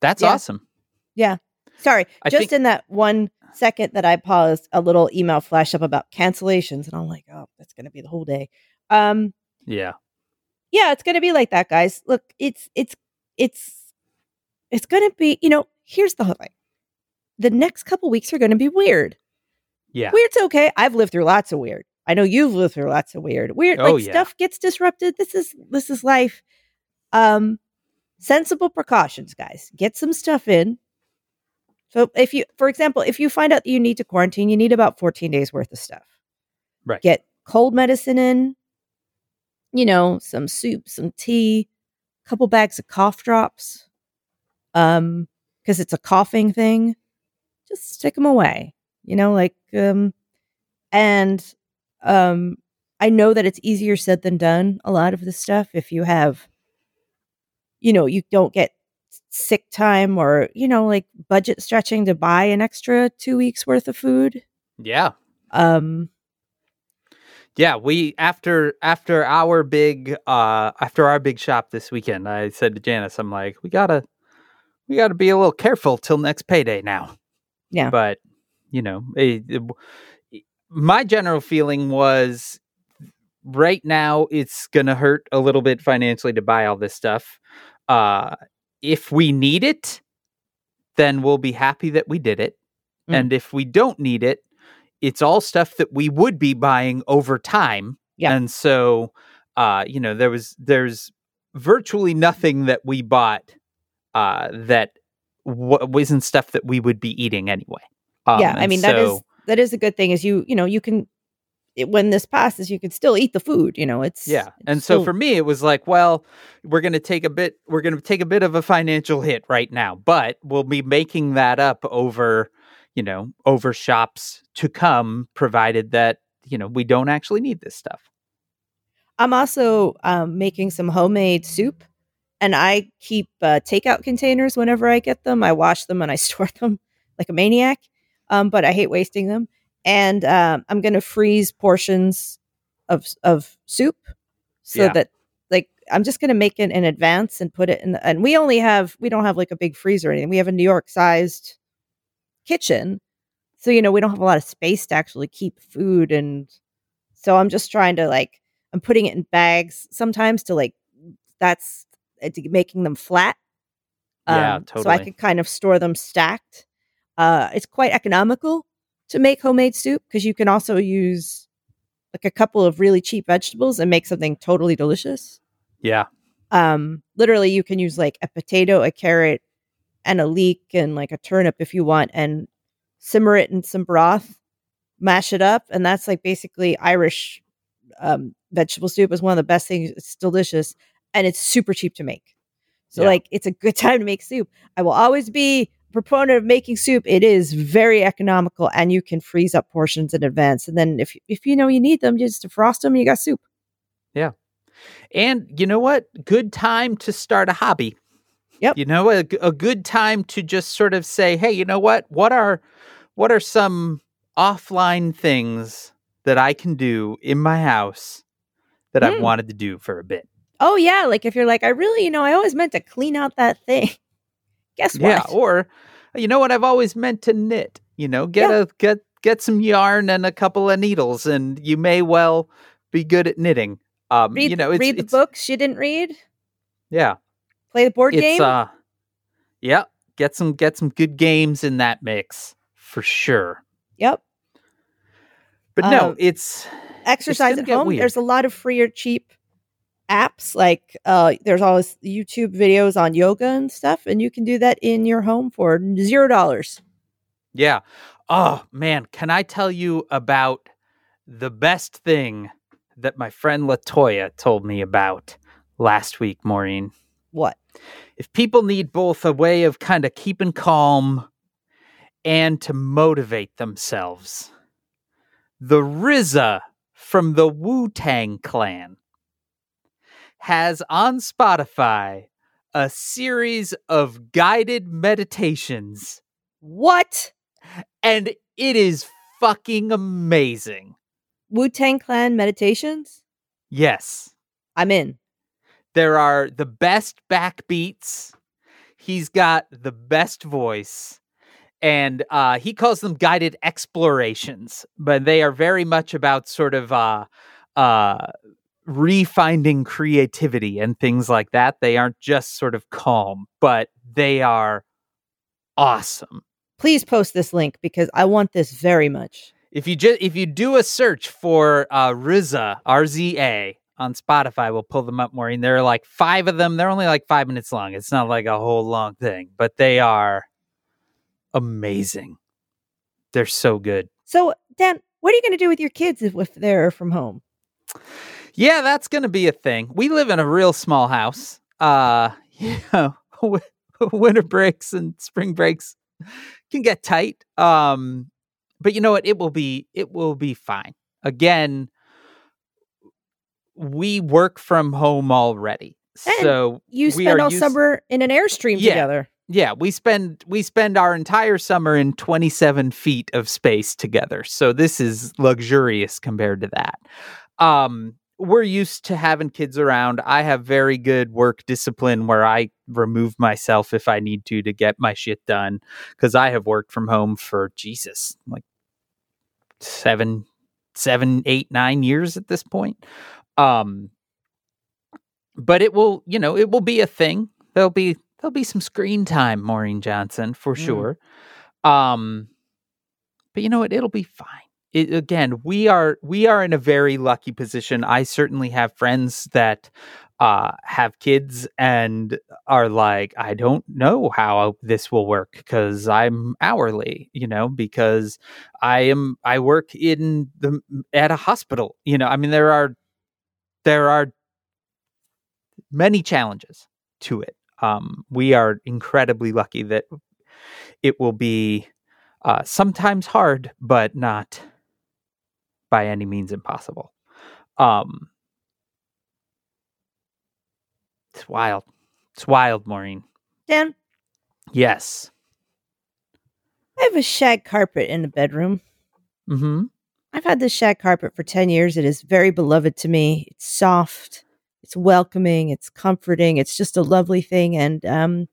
That's Yeah. awesome. Yeah. Sorry. I just think- in that one second that I paused, a little email flashed up about cancellations, and I'm like, oh, that's gonna be the whole day. Um, Yeah. yeah, it's gonna be like that, guys. Look, it's it's it's it's gonna be. You know, here's the whole thing. The next couple weeks are gonna be weird. Yeah. Weird's okay. I've lived through lots of weird. I know you've lived through lots of weird. Weird, Oh, like yeah. stuff gets disrupted. This is this is life. Um, sensible precautions, guys. Get some stuff in. So if you, for example, if you find out that you need to quarantine, you need about 14 days worth of stuff. Right. Get cold medicine in. You know, some soup, some tea, a couple bags of cough drops. Um, because it's a coughing thing. Just stick them away. You know, like um, and um, I know that it's easier said than done. A lot of this stuff, if you have, you know, you don't get sick time or you know, like budget stretching to buy an extra two weeks worth of food. Yeah. Um, Yeah, we after after our big uh after our big shop this weekend, I said to Janice, I'm like, we gotta we gotta be a little careful till next payday now. Yeah. But you know, it- it- my general feeling was right now it's gonna hurt a little bit financially to buy all this stuff. Uh if we need it, then we'll be happy that we did it. Mm. And if we don't need it, it's all stuff that we would be buying over time. Yeah. And so uh, you know, there was there's virtually nothing that we bought uh that w- wasn't stuff that we would be eating anyway. Um, yeah, I mean that is that is a good thing. Is you you know you can it, when this passes, you can still eat the food. You know, it's Yeah. it's And so still- for me it was like, well, we're going to take a bit we're going to take a bit of a financial hit right now, but we'll be making that up over, you know, over shops to come provided that, you know, we don't actually need this stuff. I'm also um, making some homemade soup, and I keep uh, takeout containers whenever I get them. I wash them and I store them like a maniac, um, but I hate wasting them. And um, I'm going to freeze portions of of soup so Yeah. that like I'm just going to make it in advance and put it in. The, and we only have we don't have like a big freezer or anything. We have a New York sized kitchen, so you know we don't have a lot of space to actually keep food and. So I'm just trying to like I'm putting it in bags sometimes to like that's uh, to making them flat. Yeah, Um, So I totally. could kind of store them stacked. Uh, it's quite economical to make homemade soup because you can also use like a couple of really cheap vegetables and make something totally delicious. Yeah. Um, literally, you can use like a potato, a carrot, and a leek, and like a turnip if you want, and simmer it in some broth, mash it up, and that's like basically Irish um, vegetable soup. is one of the best things. It's delicious, and it's super cheap to make. So Yeah. like, it's a good time to make soup. I will always be proponent of making soup. It is very economical, and you can freeze up portions in advance. And then if if you know you need them, you just defrost them. You got soup. Yeah. And you know what? Good time to start a hobby. Yep. You know, a good time to just sort of say, "Hey, you know what? What are what are some offline things that I can do in my house that I've Mm. wanted to do for a bit?" Oh yeah, like if you're like, I really, you know, I always meant to clean out that thing. Guess what? Yeah, or you know what? I've always meant to knit. You know, get Yeah. a get get some yarn and a couple of needles, and you may well be good at knitting. Um, read, you know, it's, read the it's- books you didn't read. Yeah, Play the board it's game. uh, yeah. Get some get some good games in that mix for sure. yep. But no, Um, it's Exercise gonna at home. weird. There's a lot of free or cheap apps. Like uh, there's always YouTube videos on yoga and stuff, and you can do that in your home for zero dollars. yeah. Oh man, can I tell you about the best thing that my friend Latoya told me about last week, Maureen? What? if people need both a way of kind of keeping calm and to motivate themselves, the RZA from the Wu Tang Clan has on Spotify a series of guided meditations, What? and it is fucking amazing. Wu Tang Clan meditations? Yes. I'm in. There are the best backbeats. He's got the best voice. And uh, he calls them guided explorations, but they are very much about sort of uh, uh, refinding creativity and things like that. They aren't just sort of calm, but they are awesome. Please post this link because I want this very much. If you just if you do a search for uh, RZA R Z A on Spotify, we'll pull them up, Maureen. There are like five of them. They're only like five minutes long. It's not like a whole long thing, but they are amazing. They're so good. So, Dan, what are you going to do with your kids if, if they're from home? Yeah, that's going to be a thing. We live in a real small house. Uh, you know, winter breaks and spring breaks can get tight. Um, but you know what? It will be it will be fine. Again, we work from home already. And So You we spend are all used- summer in an airstream Yeah. together. yeah, we spend we spend our entire summer in 27 feet of space together. So this is luxurious compared to that. Um, we're used to having kids around. I have very good work discipline where I remove myself if I need to to get my shit done because I have worked from home for Jesus, like seven, seven, eight, nine years at this point. Um, but it will, you know, it will be a thing. There'll be there'll be some screen time, Maureen Johnson, for Mm. sure. Um, but you know what? It'll be fine. It, again, we are we are in a very lucky position. I certainly have friends that uh, have kids and are like, I don't know how this will work because I'm hourly, you know, because I am I work in the at a hospital. You know, I mean, there are there are many challenges to it. Um, we are incredibly lucky that it will be uh, sometimes hard, but not by any means impossible. Um, it's wild. It's wild, Maureen. Dan, Yes. I have a shag carpet in the bedroom. Mm-hmm. I've had this shag carpet for 10 years. It is very beloved to me. It's soft, it's welcoming, it's comforting. It's just a lovely thing. And um,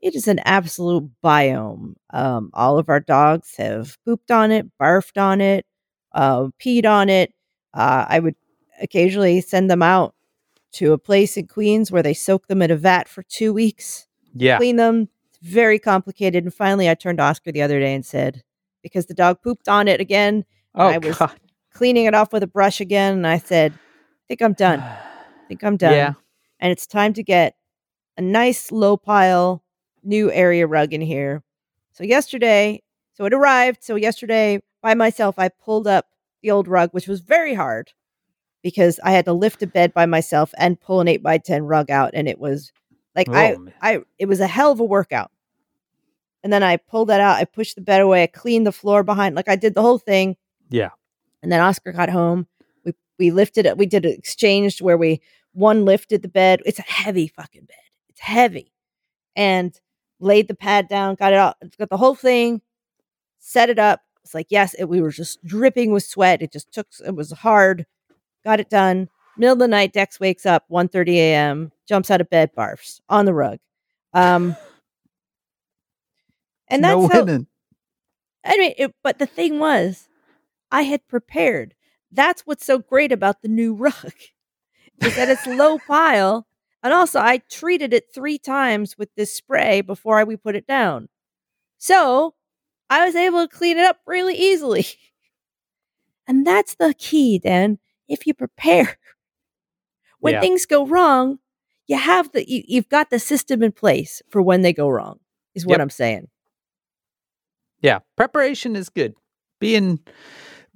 it is an absolute biome. Um, all of our dogs have pooped on it, barfed on it, uh, peed on it. Uh, I would occasionally send them out to a place in Queens where they soak them in a vat for two weeks Yeah. clean them. It's very complicated. And finally, I turned to Oscar the other day and said, because the dog pooped on it again, Oh I was- God. cleaning it off with a brush again. And I said, I think I'm done. I think I'm done. Yeah. And it's time to get a nice low pile new area rug in here. So yesterday, so it arrived. So yesterday, by myself, I pulled up the old rug, which was very hard because I had to lift a bed by myself and pull an eight by ten rug out, and it was like I Oh, man. I it was a hell of a workout. And then I pulled that out. I pushed the bed away. I cleaned the floor behind. Like I did the whole thing. Yeah. And then Oscar got home. We we lifted it. We did an exchange where we one lifted the bed. It's a heavy fucking bed. It's heavy. And laid the pad down. Got it out. Got the whole thing. Set it up. It's like yes. It, we were just dripping with sweat. It just took. It was hard. Got it done. Middle of the night, Dex wakes up 1.30 a.m., jumps out of bed, barfs on the rug. Um, and that's no how. I mean, it, but the thing was, I had prepared. That's what's so great about the new rug is that it's low pile, and also I treated it three times with this spray before I, we put it down, so I was able to clean it up really easily. And that's the key, then. If you prepare, when Yeah. things go wrong, you have the you, you've got the system in place for when they go wrong. Is what Yep. I'm saying. Yeah, preparation is good. Being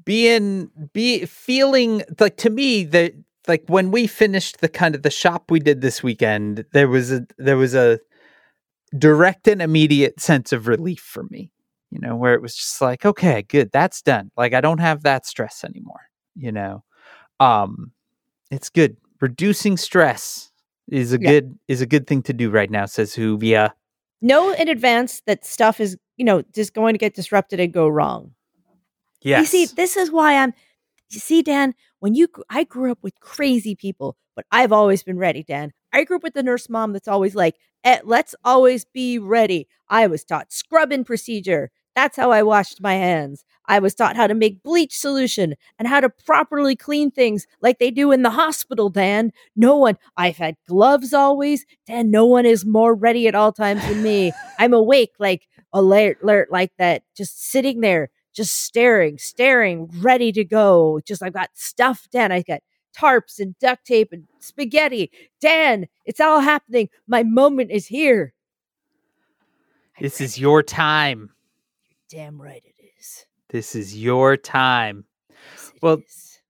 being be feeling like to me that like when we finished the kind of the shop we did this weekend, there was a there was a direct and immediate sense of relief for me. You know, where it was just like, okay, good, that's done. Like I don't have that stress anymore, you know. Um it's good. Reducing stress is a Yeah. good is a good thing to do right now, says Whovia. Know in advance that stuff is, you know, just going to get disrupted and go wrong. Yes. You see, this is why I'm. You see, Dan, when you, I grew up with crazy people, but I've always been ready, Dan. I grew up with the nurse mom that's always like, eh, let's always be ready. I was taught scrubbing procedure. That's how I washed my hands. I was taught how to make bleach solution and how to properly clean things like they do in the hospital, Dan. No one, I've had gloves always. Dan, no one is more ready at all times than me. I'm awake, like alert, alert, like that, just sitting there, just staring, staring, ready to go. Just I've got stuff, Dan. I got tarps and duct tape and spaghetti. Dan, it's all happening. My moment is here. This is your time. You're damn right it is. This is your time. Yes, Well, is.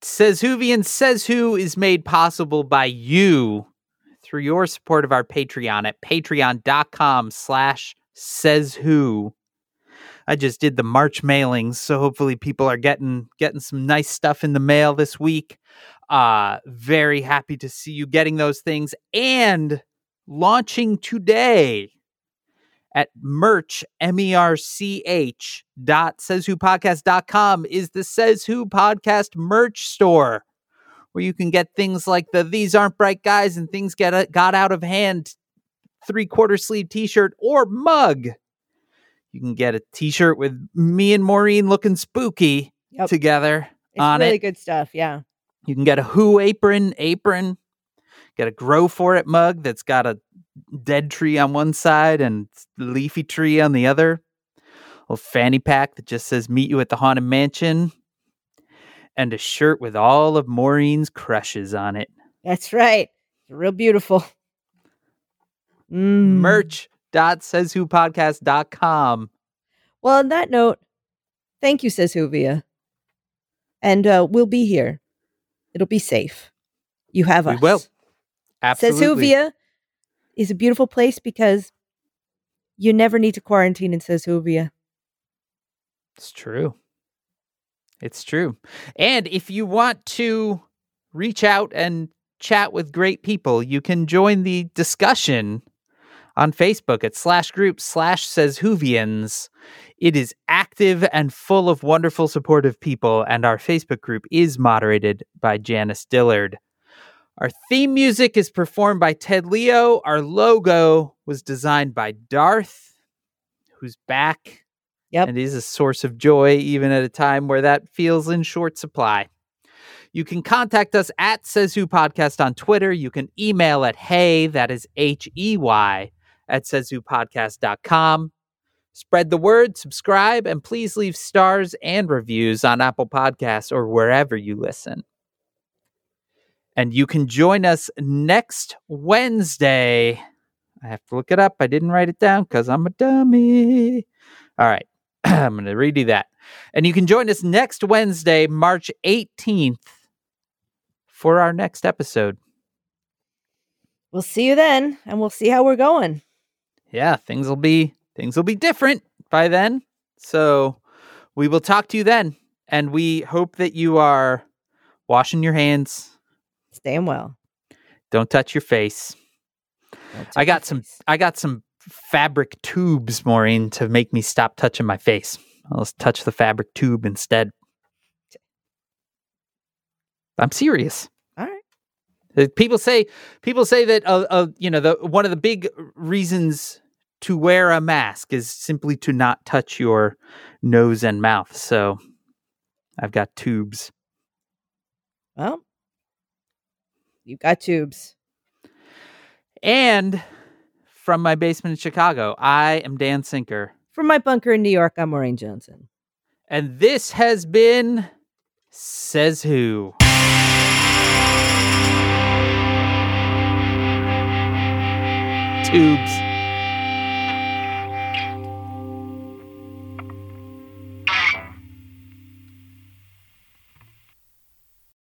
Says Whovian Says Who is made possible by you through your support of our Patreon at patreon.com slash says who. I just did the March mailings, so hopefully people are getting getting some nice stuff in the mail this week. Uh very happy to see you getting those things and launching today at merch m-e-r-c-h dot says who podcast dot com is the says who podcast merch store where you can get things like the these aren't bright guys and things get got out of hand three quarter sleeve t-shirt or mug you can get a t-shirt with me and maureen looking spooky Yep. together It's on really it. good stuff. Yeah. you can get a Who apron, apron. Get a Grow For It mug that's got a dead tree on one side and leafy tree on the other. A fanny pack that just says "Meet you at the haunted mansion," and a shirt with all of Maureen's crushes on it. That's right. It's real beautiful. Mm. Merch dot says who podcast dot com. Well, on that note, thank you, says Whovia. And uh, we'll be here. It'll be safe. You have We us. will. Says Absolutely. Whovia is a beautiful place because you never need to quarantine in Says Whovia. It's true. It's true. And if you want to reach out and chat with great people, you can join the discussion on Facebook at slash group slash says Whovians. It is active and full of wonderful supportive people, and our Facebook group is moderated by Janice Dillard. Our theme music is performed by Ted Leo. Our logo was designed by Darth, who's back Yep. and is a source of joy even at a time where that feels in short supply. You can contact us at Says Who Podcast on Twitter. You can email at hey, that is H E Y, at sayswhopodcast.com. Spread the word, subscribe, and please leave stars and reviews on Apple Podcasts or wherever you listen. And you can join us next Wednesday. I have to look it up. I didn't write it down because I'm a dummy. All right. I'm going to redo that. And you can join us next Wednesday, March 18th, for our next episode. We'll see you then, and we'll see how we're going. Yeah, things will be things will be different by then. So we will talk to you then. And we hope that you are washing your hands. Staying well. Don't touch your face. Don't I got some face. I got some fabric tubes, Maureen, to make me stop touching my face. I'll just touch the fabric tube instead. I'm serious. Uh, People say people say that uh, uh, you know the one of the big reasons to wear a mask is simply to not touch your nose and mouth. So I've got tubes. Well, you've got tubes. And from my basement in Chicago, I am Dan Sinker. From my bunker in New York, I'm Maureen Johnson. And this has been Says Who. Tubes.